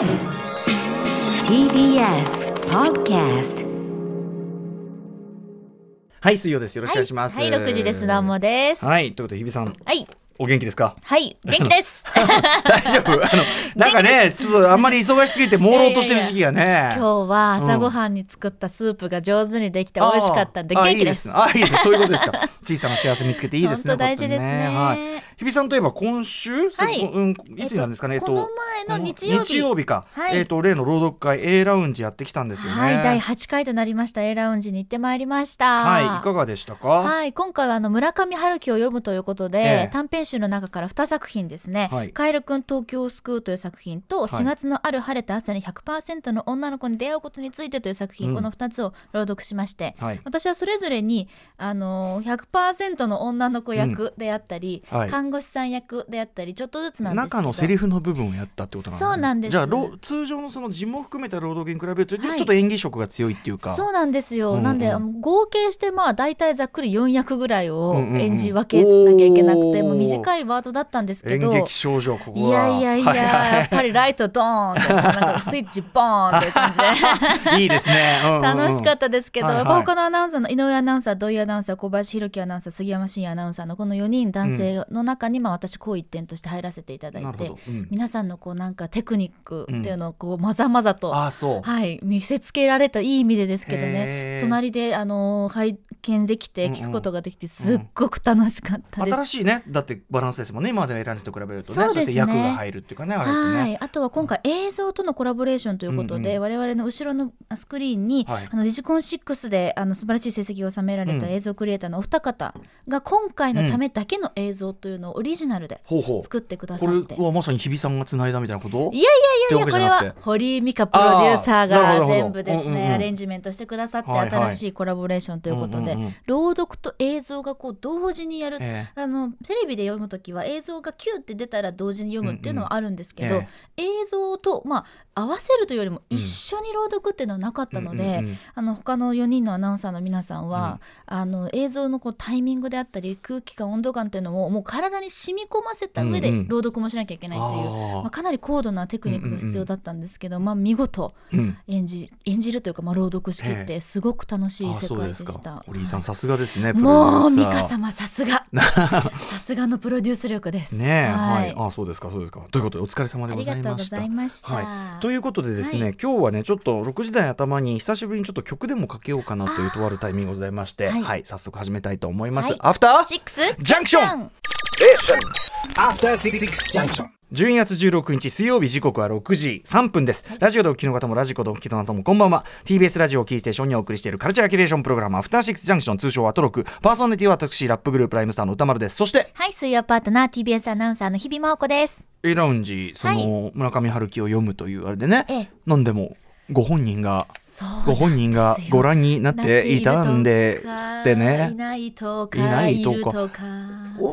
TBS Podcast はい水曜です。よろしくお願いします。はい、はい、6時です。どうもです。はいということで日比さん。はいお元気ですか？はい元気です。大丈夫？あのなんかねちょっとあんまり忙しすぎて朦朧としてる時期がね。今日は朝ごはんに作ったスープが上手にできて美味しかったんであー元気です。あいいですあいいですそういうことですか。小さな幸せ見つけていいですね本当大事ですね。本当にはい。日比さんといえば今週、はいうん、い。つなんですかね、えっとこの前の日曜日。日曜日か、はい。えっ、と例の朗読会 A ラウンジやってきたんですよね。はい第8回となりました。A ラウンジに行ってまいりました。はい。いかがでしたか、はい、今回はあの村上春樹を読むということで、ええ。短編集の中から2作品ですね。はい「カエルくん東京を救う」という作品と「4月のある晴れた朝に100%の女の子に出会うことについて」という作品、うん。この2つを朗読しまして、はい。私はそれぞれにあの100%の女の子役であったり、うんはい。看護師さん役であったりちょっとずつなんですけど。中のセリフの部分をやったってことなんそうなんです。じゃあろ通常のその字も含めた朗読に比べると、ちょっと演技色が強いっていうか。そうなんですよ、うんうん。なんで合計してまあ大体ざっくり4役ぐらいをうんうんうん演じ分けなきゃいけなくて、おーもう短いワードだったんですけ演ど劇少女ここいはやいやいや、はいはい。やっぱりライトドーンってなんかスイッチボーンっていう感じで。いいですね、うんうんうん。楽しかったですけど、はいはい。他のアナウンサーの井上アナウンサー土井アナウンサー小林弘樹アナウンサー杉山真也アナウンサーのこの4人男性の中に、まあ私こう一点として入らせていただいてうん。皆さんのこうなんかテクニックっていうのをこうまざまざと、ああそう、はい、見せつけられたいい意味でですけどへねー。隣であの拝見できて聞くことができてすっごく楽しかったです。新しいね。だってバランスですもんね。今までの選んでと比べるとね。そうですね。役が入るっていうかねあれってね、はい、あとは今回映像とのコラボレーションということで、我々の後ろのスクリーンに、はい。あのデジコン6であの素晴らしい成績を収められたうん。映像クリエイターのお二方が今回のためだけの映像というのをオリジナルで作ってくださこって。れはまさに日比さんがつないだみたいなこといやいやいやいやこれは堀井美香プロデューサーが全部ですうんうんうん。ねアレンジメントしてくださってはいはい。新しいコラボレーションということでうんうんうん朗読と映像がこう同時にやるえ。あのテレビで読むときは映像がキューって出たら同時に読むっていうのはあるんですけど、うんうん。映像と、まあ、合わせるというよりも一緒に朗読っていうのはなかったので、うん。うんうん。あの他の4人のアナウンサーの皆さんは、あの映像のこうタイミングであったり空気感温度感っていうのをもう体に染み込ませた上でうんうん。朗読もしなきゃいけないという、あー。まあ、かなり高度なテクニックが必要だったんですけど、まあ、見事うん。演じ演じるというか、まあ、朗読しきってすごく楽しいあ世界でした。か。堀井さんはいさすがですねプもう美香様さすが。さすがのプロデュース力です。ねえ、はい、はい。あそうですかそうですか。ということでお疲れ様でございました。ありがとうございましたはい、ということでですね、はい。今日はねちょっと6時台頭に久しぶりにちょっと曲でもかけようかなというとあるタイミングございましては、はい。い早速始めたいと思います、はい。アフターシックスジャンクション After Six Junction. 12月16日水曜日時刻は6時3分です、ラジオでお聞きの方もラジコでお聞きの方もこんばんは。TBS ラジオをキーステーションにお送りしているカルチャーキュレーションプログラムアフターシックスジャンクション通称アトロク。パーソナリティは私ラップグループライムスターの歌丸です。そしてはい、水曜パートナー TBS アナウンサーの日比麻音子です。A ラウンジその村上春樹を読むというあれでね、ええ何でもご本人がご本人がご覧になっていたんですっていね。ないとか。いないとか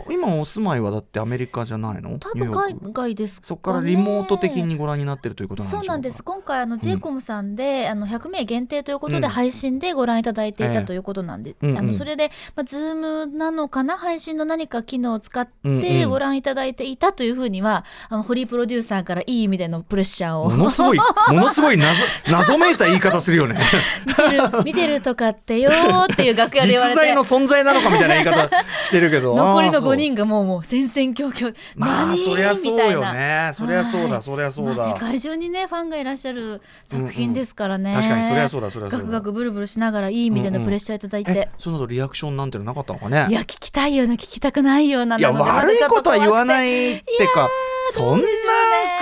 今お住まいはだってアメリカじゃないの？多分海外です。そこからリモート的にご覧になってるということなんでしょか？そううなんです。今回あの j イコムさんで、あの100名限定ということうん。で配信でご覧いただいていええたということなんで、うん。うんあのそれで、まあ、 Zoom なのかな？配信の何か機能を使っうんうん。てご覧いただいていたというふうには、あの堀井プロデューサーからいい意味でのプレッシャーをものすごい ものすごい謎謎めいた言い方するよね。見てる見てるとかってよーっていう楽屋で言われて。実在の存在なのかみたいな言い方してるけど。残りのあーそう。5人がもうもう戦々恐々。まあ何？そりゃそうよみたいな。ねそりゃそうはい。だそりゃそうだ。まあ、世界中にねファンがいらっしゃる作品ですからね、確かにそりゃそうだそりゃそうだ。ガクガクブルブルしながらいい意味でのプレッシャーいただいて、えその後リアクションなんてのなかったのかね？いや聞きたいような聞きたくないようないやなので悪いことは言わいないってかそんな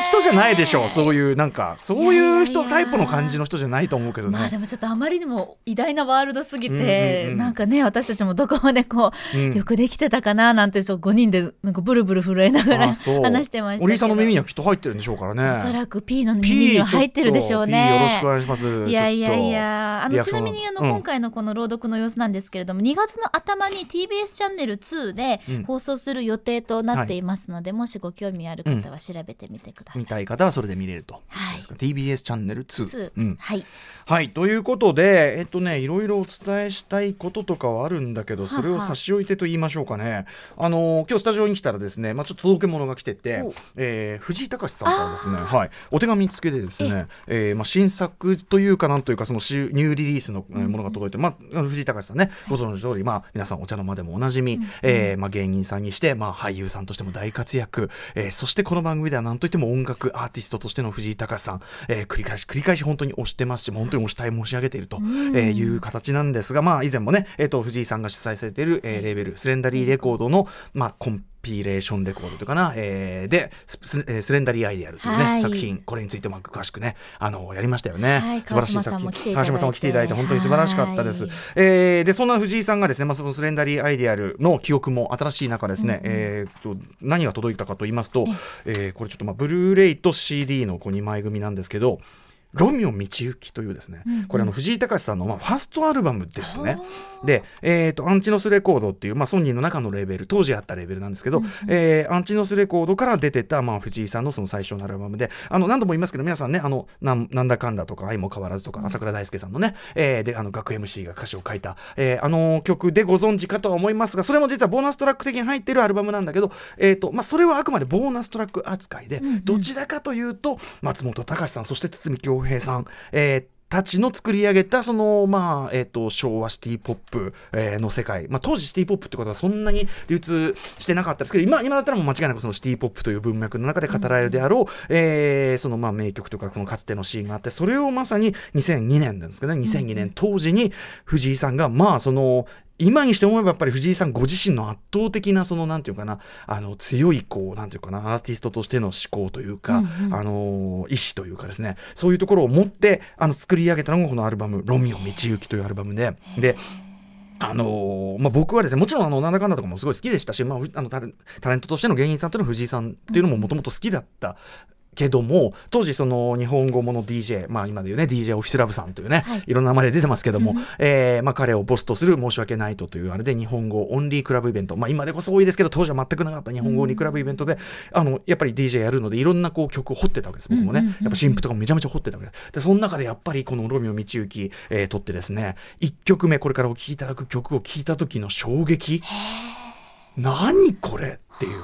人じゃないでしょう。そういうなんかそういう人タイプの感じの人じゃないと思うけどね、まあでもちょっとあまりにも偉大なワールドすぎて、うんうんうん。なんかね私たちもどこまでこう、うん。よくできてたかななんてちょっと5人でなんかブルブル震えながら話してましたお兄さんの耳にはきっと入ってるんでしょうからね。おそらく P の耳には入ってるでしょうね。P よろしくお願いします。いやいやいや。あのちなみにあの、うん今回のこの朗読の様子なんですけれども2月の頭に TBS チャンネル2でうん。放送する予定となっていますので、もしご興味ある方は調べてみてください。と見たい方はそれで見れると、はいですか？TBS チャンネル2。つうん。はい。はい。ということでえっとねいろいろお伝えしたいこととかはあるんだけどそれを差し置いてと言いましょうかね。あの今日スタジオに来たらですね、まあ、ちょっと届け物が来ててお、えー藤井隆さんからですね、はい、お手紙付けでですね、えーまあ、新作というかなんというかそのしニューリリースのえーものが届いて、まあ、藤井隆さんねご存知の通り、まあ、皆さんお茶の間でもおなじみ、えーまあ、芸人さんにして、まあ、俳優さんとしても大活躍、えーそしてこの番組では何といっても音楽アーティストとしての藤井隆さん、えー繰り返し繰り返し本当に推してますし本当に推したい申し上げていると、えーいう形なんですが、まあ、以前もね、えー、と藤井さんが主催されている、えーレーベルスレンダリーレコードの、まあ、コンピレーションレコードというかな、えーでススレンダリーアイデアルというね、はい。作品。これについても詳しくねあのやりましたよね、はい。素晴らしい作品。川島さんも来ていただいて。本当に素晴らしかったです、はい。えーでそんな藤井さんがですね、まあ、そのスレンダリーアイデアルの記憶も新しい中ですね、えーちょ何が届いたかと言いますと、えーこれちょっとまあブルーレイと CD のこう2枚組なんですけどロミオ道行というですね、これあの藤井隆さんのまあファーストアルバムですね。で、えー、とアンチノスレコードっていう、まあ、ソニーの中のレーベル当時あったレーベルなんですけど、えーアンチノスレコードから出てた、まあ、藤井さんのその最初のアルバムであの何度も言いますけど皆さんねあのなんなんだかんだとか愛も変わらずとか朝倉大輔さんのね、えーであの学 MC が歌詞を書いた、えーあの曲でご存知かとは思いますがそれも実はボーナストラック的に入ってるアルバムなんだけど、えーとまあ、それはあくまでボーナストラック扱いで、どちらかというと松本隆さんそして堤恭平さん、えーたちの作り上げたその、まあえー、と昭和シティ・ポップ、えーの世界、まあ、当時シティ・ポップってことはそんなに流通してなかったですけど今今だったらもう間違いなくそのシティ・ポップという文脈の中で語られるであろう、えーそのまあ名曲とかそのかつてのシーンがあってそれをまさに2002年なんですけどね2002年当時に藤井さんがまあその今にして思えばやっぱり藤井さんご自身の圧倒的なそのなんていうかなあの強いこうなんていうかなアーティストとしての思考というか、あの意志というかですねそういうところを持ってあの作り上げたのがこのアルバム「ロミオ道行」というアルバムでであのーまあ、僕はですねもちろんあのなんだかんだとかもすごい好きでしたし、まあ、ふあのタレタレントとしての芸人さんというのは藤井さんっていうのももともと好きだった。けども当時その日本語もの DJ まあ今で言うね DJ オフィスラブさんというね、い、ろんな名前で出てますけども、えーまあ彼をボスとする申し訳ないとというあれで日本語オンリークラブイベント。まあ今でこそ多いですけど当時は全くなかった日本語オンリークラブイベントで、あのやっぱり DJ やるのでいろんなこう曲を掘ってたわけです僕もね、やっぱ新譜とかもめちゃめちゃ掘ってたわけです。でその中でやっぱりこのロミオ道行、えー、撮ってですね1曲目これからお聴きいただく曲を聴いた時の衝撃。何これっていう。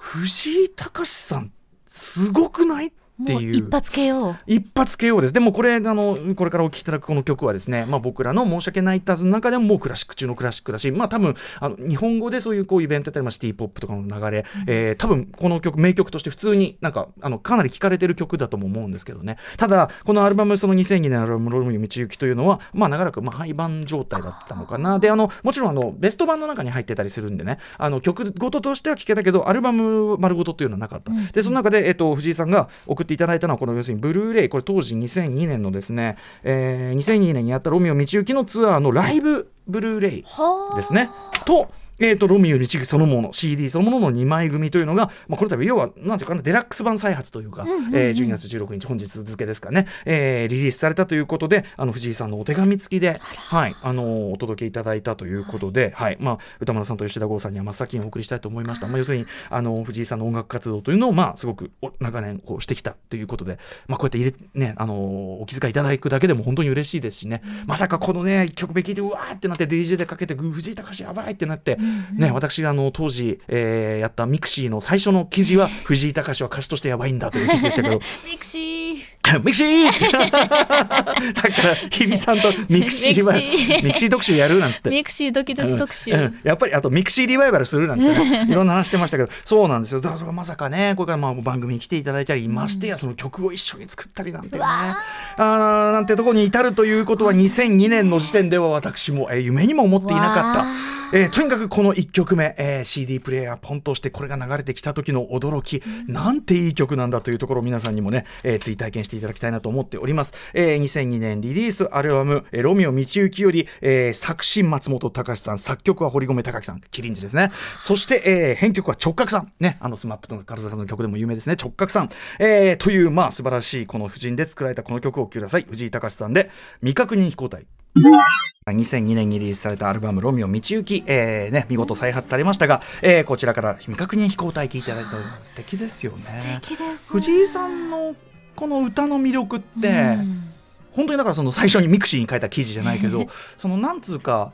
藤井隆さんすごくない？ってもういう一発 KO 一発 KO です。でもこれあのこれからお聴きいただくこの曲はですね、まあ、僕らの申し訳ないタズの中でももうクラシック中のクラシックだし、まあ多分あの日本語でそういうこうイベントやったりまあシティポップとかの流れ、えー多分この曲名曲として普通になんかあのかなり聴かれてる曲だとも思うんですけどね。ただこのアルバムその2002年のアルバムロミオ道行というのはまあ長らくまあ廃盤状態だったのかな。であのもちろんあのベスト版の中に入ってたりするんでね、あの曲ごととしては聴けたけどアルバム丸ごとっていうのはなかった。でその中でえっと藤井さんが送っていただいたのはこの要するにブルーレイこれ当時2002年のですね、えー2002年にやったロミオ道行のツアーのライブブルーレイはあですね。と、えー、とロミオ道行そのもの CD そのものの2枚組というのが、まあ、これ多分要はなんていうかなデラックス版再発というか、えー12月16日本日付ですかね、えーリリースされたということであの藤井さんのお手紙付きで、はいあのーお届けいただいたということで、はい。まあ、歌村さんと吉田剛さんには真っ先にお送りしたいと思いました、まあ、要するにあの藤井さんの音楽活動というのを、まあ、すごくお長年こうしてきたということで、まあ、こうやって入れ、ねあのーお気遣いいただくだけでも本当に嬉しいですしね、まさかこのね1曲目聴いてうわーってなって DJ でかけてぐ藤井隆やばいってなって、ね、私があの当時、えーやった mixi の最初の記事は 藤井隆は歌手としてやばいんだという記事でしたけど。mixi。 mixi！だから日比さんと mixi は mixi。特集やるなんつって。ミクシードキドキ特集、うん。うん。やっぱりあと mixi リバイバルするなんてね。いろんな話してましたけど。そうなんですよ。だからまさかねこれからまあ番組に来ていただいたりましてやその曲を一緒に作ったりなんてね。あーなんてところに至るということは2002年の時点では私も、えー夢にも思っていなかった。わ。えーとにかくこの1曲目、えー CD プレイヤーポンと押してこれが流れてきた時の驚き、なんていい曲なんだというところを皆さんにもね、えー追体験していただきたいなと思っております、えー2002年リリースアルバム「えーロミオ道行」より、えー作詞松本隆さん作曲は堀込高樹さんキリンジですね。そして、えー編曲は CHOKKAKU さん。ねあの SMAP との数々の曲でも有名ですね。 CHOKKAKU さん、えーというまあ素晴らしいこの布陣で作られたこの曲をお聴きください。藤井隆さんで未確認飛行体2002年にリリースされたアルバム「ロミオ道行」えーね、見事再発されましたが、えーこちらから未確認飛行体聞いていただいております素敵ですよね。素敵です。藤井さんのこの歌の魅力って、うん。本当にだからその最初に mixi に書いた記事じゃないけど そのなんつうか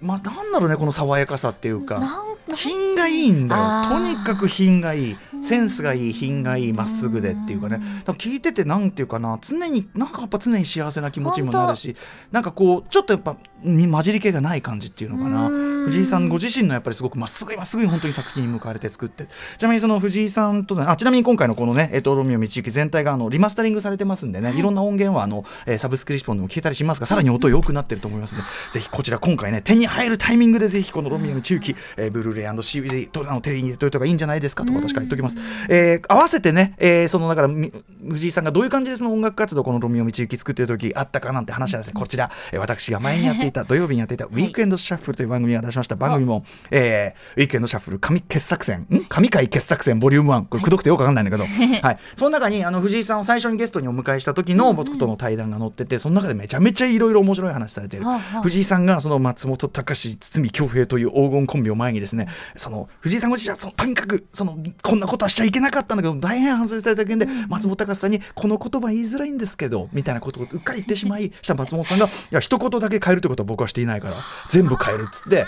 まあなんだろうねこの爽やかさっていうか。品がいいんだよ。とにかく品がいい。センスがいい品がいいまっすぐでっていうかね。聞いててなんていうかな常になんかやっぱ常に幸せな気持ちにもなるしなんかこうちょっとやっぱに混じり気がない感じっていうのかな。うん。藤井さんご自身のやっぱりすごくまっすぐまっすぐに本当に作品に向かわれて作って。ちなみにその藤井さんとねあちなみに今回のこのね「えっとロミオ道行」全体があのリマスタリングされてますんでね、い、ろんな音源はあの、えーサブスクリプションでも聞けたりしますがさらに音良くなってると思いますのでぜひこちら今回ね手に入るタイミングでぜひこの「ロミオ道行」えーブルーレイ &CD とあのテレビに入れといた方がいいんじゃないですかと私から言っておきます、えー合わせてね、えーそのだからみ藤井さんがどういう感じでその音楽活動この「ロミオ道行」作ってる時あったかなんて話はですねこちら、えー私が前にやっていた土曜日にやっていた「ウィークエンドシャッフル」という番組が出しました。番組も、えーウィークエンドシャッフル神傑作戦ん？神回傑作戦ボリューム1これくどくてよくわかんないんだけど、はい、その中にあの藤井さんを最初にゲストにお迎えした時の僕との対談が載っててその中でめちゃめちゃいろいろ面白い話されてる。はあはあ。藤井さんがその松本隆堤恭平という黄金コンビを前にですねその藤井さんご自身はそのとにかくそのこんなことはしちゃいけなかったんだけど大変反省された件で松本隆さんにこの言葉言いづらいんですけどみたいなことをうっかり言ってしまいしたら松本さんが「いや一言だけ変えるってことは僕はしていないから全部変える」っつって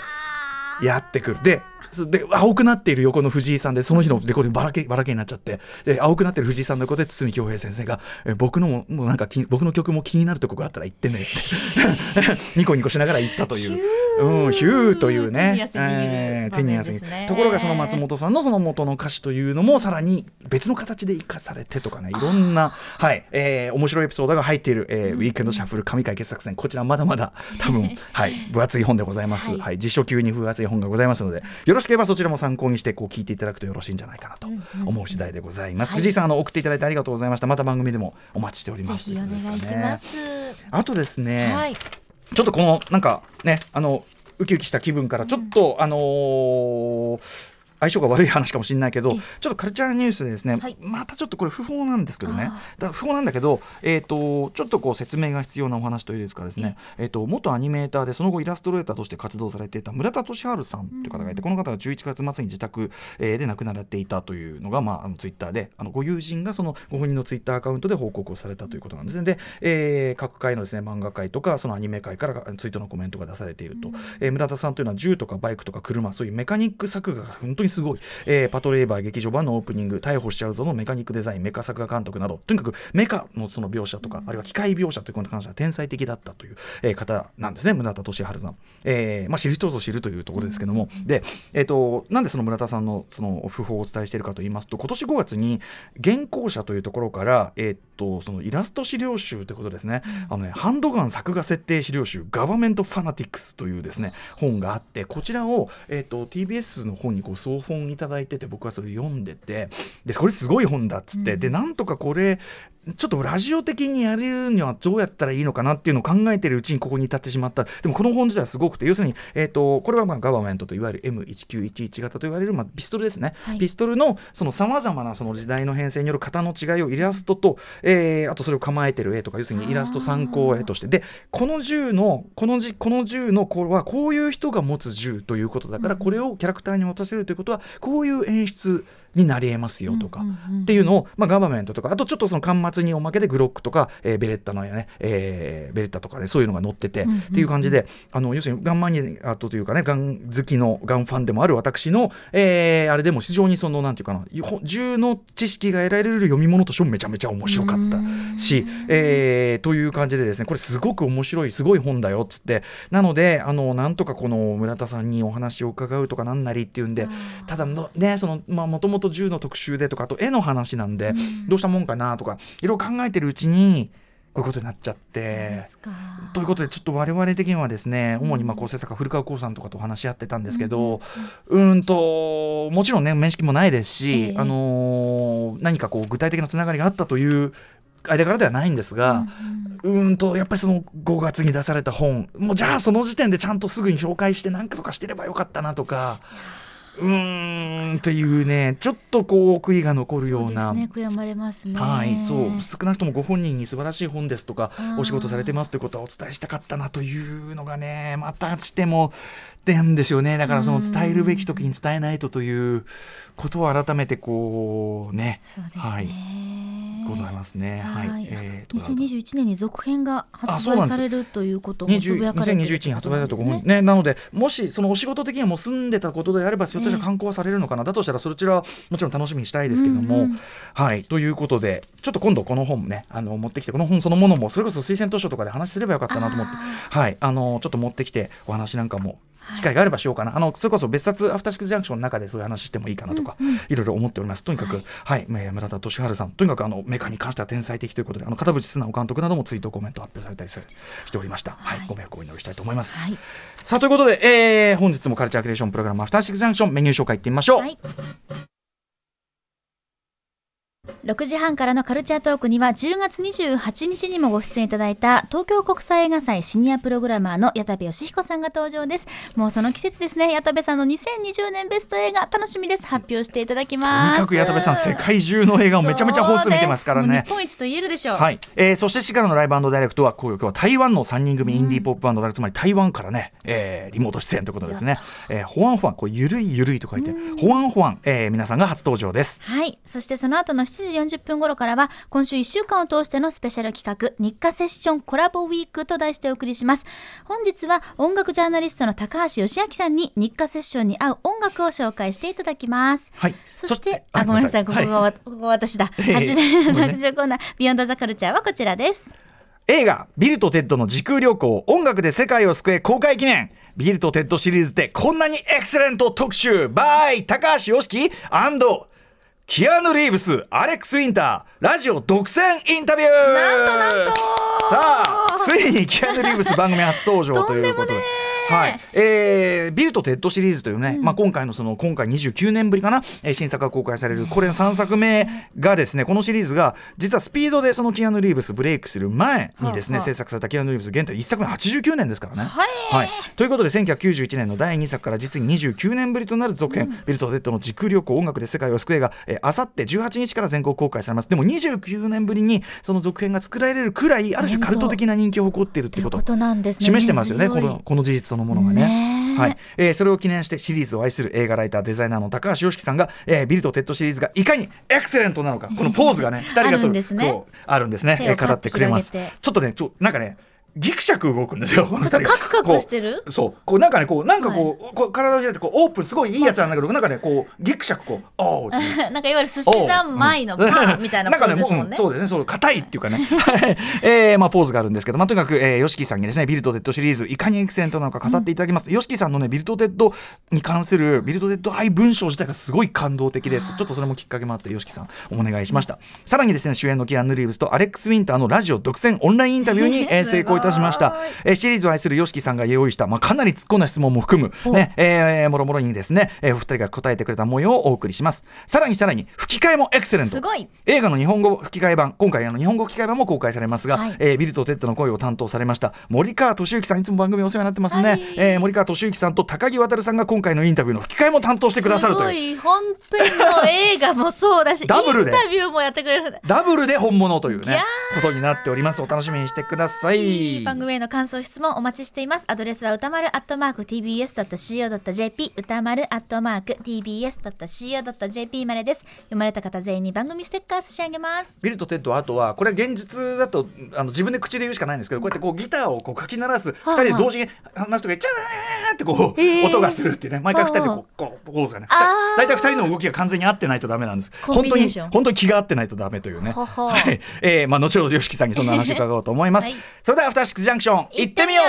やってくる。でで青くなっている横の藤井さんでその日のディングばらけばらけになっちゃって。で青くなってる藤井さんの横で堤恭平先生が「え僕のももうなんか気僕の曲も気になるとこがあったら言ってね」っ てニコニコしながら言ったという。うん、ヒューというね。手に汗握るえところがその松本さんのその元の歌詞というのもさらに別の形で生かされてとかね。いろんな、はい。えー面白いエピソードが入っている、えーウィークエンドシャッフル神回傑作戦。こちらまだまだ多分、はい、分厚い本でございます、はい。辞書級に分厚い本がございますのでよろしければそちらも参考にしてこう聞いていただくとよろしいんじゃないかなと思う次第でございます、藤井さんあの送っていただいてありがとうございました。また番組でもお待ちしておりぜますひお願いします。あとですね、はい。ちょっとこのなんかねあのウキウキした気分からちょっと、あのー相性が悪い話かもしれないけどえちょっとカルチャーニュースでですね、はい。またちょっとこれ不法なんですけどね。あだ不法なんだけど、えー、とちょっとこう説明が必要なお話というですかですね、えー、と元アニメーターでその後イラストレーターとして活動されていた村田俊治さんという方がいて、この方が11月末に自宅、えーで亡くなられていたというのが、まあ、あのツイッターであのご友人がそのご本人のツイッターアカウントで報告をされたということなんですね。で、えー各界のですね漫画界とかそのアニメ界からツイートのコメントが出されていると、えー村田さんというのは銃とかバイクとか車そういうメカニック作画が本当にすごい、えーパトレーバー劇場版のオープニング逮捕しちゃうぞのメカニックデザインメカ作画監督などとにかくメカのその描写とか、あるいは機械描写ということに関しては天才的だったという、えー方なんですね。村田俊治さん、えーまあ、知る人ぞ知るというところですけども、で、えー、となんでその村田さんのその訃報をお伝えしているかと言いますと今年5月に原稿者というところから、えー、とそのイラスト資料集ということですね,、あのねハンドガン作画設定資料集「ガバメント・ファナティックス」というですね本があってこちらを、えー、と TBS の本にこう送本いただいてて僕はそれ読んでてでこれすごい本だっつって、でなんとかこれちょっとラジオ的にやるにはどうやったらいいのかなっていうのを考えてるうちにここに至ってしまった。でもこの本自体はすごくて要するに、えー、とこれはまあガバメントといわゆる M1911 型と言われる、まあ、ピストルですね、はい。ピストルのそのさまざまなその時代の変遷による型の違いをイラストと、えーあとそれを構えてる絵とか要するにイラスト参考絵として。でこの銃のこのじこの銃のこれはこういう人が持つ銃ということだから、これをキャラクターに持たせるということはこういう演出になり得ますよとか、っていうのを、まあ、ガバメントとかあとちょっとその端末におまけでグロックとか、えーベレッタのね、えーベレッタとかねそういうのが載ってて、うんうんっていう感じであの要するにガンマニアというかねガン好きのガンファンでもある私の、えーあれでも非常にそのなんていうかなほ銃の知識が得られる読み物としてもめちゃめちゃ面白かったし、えーという感じでですねこれすごく面白いすごい本だよっつってなのであのなんとかこの村田さんにお話を伺うとかなんなりっていうんでただのねそのまあもともと銃の特集でとかあと絵の話なんで、どうしたもんかなとかいろいろ考えてるうちにこういうことになっちゃって。ということでちょっと我々的にはですね主にまあ構成作家古川光さんとかと話し合ってたんですけどうーんともちろんね面識もないですし、ええ。あのー何かこう具体的なつながりがあったという間柄ではないんですが、うーんとやっぱりその5月に出された本もうじゃあその時点でちゃんとすぐに紹介して何かとかしてればよかったなとかうーんっていうねちょっとこう悔いが残るような。そうですね悔やまれますね。はい、そう。少なくともご本人に素晴らしい本ですとかお仕事されてますということはお伝えしたかったなというのがねまたしてもってんですよね。だからその伝えるべき時に伝えないとということを改めてこうねそうね、はい。ございますね。はい。はい。えーと2021年に続編があ発売されるということもつぶ20やかれてる2021に発売され思うね。なのでもしそのお仕事的にはもう住んでたことであればひょっとしたら観光はされるのかな、だとしたらそちらはもちろん楽しみにしたいですけども、うんうん。はい。ということでちょっと今度この本ねあの持ってきてこの本そのものもそれこそ推薦図書とかで話すればよかったなと思って。はい。あのちょっと持ってきてお話なんかも機会があればしようかな、あのそれこそ別冊アフターシックスジャンクションの中でそういう話してもいいかなとか、いろいろ思っております。とにかくはい、えー村田俊治さん。とにかくあのメカに関しては天才的ということであの片渕素直監督などもツイートコメント発表されたりさしておりました、はい。ご迷惑をお祈りしたいと思います、はい。さあということで、えー本日もカルチャークリエーションプログラムアフターシックスジャンクションメニュー紹介いってみましょう、はい6時半からのカルチャートークには10月28日にもご出演いただいた東京国際映画祭シニアプログラマーの矢田部義彦さんが登場です。もうその季節ですね。矢田部さんの2020年ベスト映画楽しみです。発表していただきとます。にかく矢田部さん世界中の映画をめちゃめちゃ本数見てますからね。日本一と言えるでしょう。はい、えーそして4からのライブダイレクトは今日は台湾の3人組インディーポップバンドだ、つまり台湾からね、えーリモート出演ということですね、えー、ホワンホワンこうゆるいゆるいと書いてホワンホワン、えー皆さんが初登場です。はい。そしてその後の7時40分頃からは、今週1週間を通してのスペシャル企画、日課セッションコラボウィークと題してお送りします。本日は音楽ジャーナリストの高橋芳朗さんに日課セッションに合う音楽を紹介していただきます。はい。そして、あ、あごめんなさい、ここがわ、ここが私だ。ええ8時の特集コーナー、 Beyond the Culture はこちらです。映画「ビルとテッドの時空旅行音楽で世界を救え」公開記念ビルとテッドシリーズでこんなにエクセレント特集 by 高橋芳朗キアヌ・リーブスアレックス・ウィンターラジオ独占インタビュー。なんとなんとさあ ついにキアヌ・リーブス番組初登場ということで。はい。えー、ビルとテッドシリーズというね、まあ、今回のその今回29年ぶりかな、えー新作が公開されるこれの3作目がですねこのシリーズが実はスピードでそのキアヌ・リーブスブレイクする前にですね、はあはあ制作されたキアヌ・リーブス現在1作目89年ですからね。はい。ということで1991年の第2作から実に29年ぶりとなる続編「ビルとテッドの時空旅行音楽で世界を救え」があさって18日から全国公開されます。でも29年ぶりにその続編が作られるくらいある種カルト的な人気を誇っているってこと。ということなんですね。示してますよねこ根強いのこの事実そのものがね。ねえ。はい。えーそれを記念してシリーズを愛する映画ライターデザイナーの高橋ヨシキさんが、えービルとテッドシリーズがいかにエクセレントなのか。このポーズがね2人があるあるんですね、手をえー語ってくれます。ちょっとねちょなんかねギクシャク動くんですよ。ちょっとカクカクしてる？そうこうなんかねこうなんかこう,、こう体を開いてこうオープンすごいいいやつなんだけど、なんかねこうギクシャクこうお なんかいわゆる寿司三昧のパンみたいなポーズですもんね。うそうですね、そう硬いっていうかね、はいえーまあポーズがあるんですけど、まあとにかく、えー、ヨシキさんにですね、ビルとテッドシリーズいかにエクセレントなのか語っていただきます。ヨシキさんのね、ビルとテッドに関するビルとテッド愛文章自体がすごい感動的です。ちょっとそれもきっかけもあってヨシキさんお願いしました。さらにですね、主演のキアヌリーブスとアレックスウィンターのラジオ独占オンラインインタビューに、え成功いたしました。えーシリーズを愛するヨシキさんが用意したまあかなり突っ込んだ質問も含むね、えーもろもろにですね、えー、お二人が答えてくれた模様をお送りします。さらにさらに吹き替えもエクセレント。すごい。映画の日本語吹き替え版今回あの日本語吹き替え版も公開されますが、はい。えービルとテッドの声を担当されました森川俊之さんいつも番組お世話になってますね、はい。えー森川俊之さんと高木渉さんが今回のインタビューの吹き替えも担当してくださるという。すごい。本編の映画もそうだし ダブルで。インタビューもやってくれるダブルで本物というねことになっております。お楽しみにしてください番組への感想質問お待ちしています。アドレスは歌丸アットマーク tbs.co.jp 歌丸アットマーク tbs.co.jp までです。読まれた方全員に番組ステッカー差し上げます。ビルとテッドはあとはこれは現実だとあの自分で口で言うしかないんですけどこうやってこうギターをこうかき鳴らす2あ人で同時に話すときにチャーってこう、音がするっていうね。毎回2人ではこうこうポーズがね。あー。大体2人の動きが完全に合ってないとダメなんです。本当に本当に気が合ってないとダメというね。はい。えーまあ後ほど YOSHIKI さんにそんな話を伺おうと思います、はい。それではアフターシックスジャンクション行ってみよう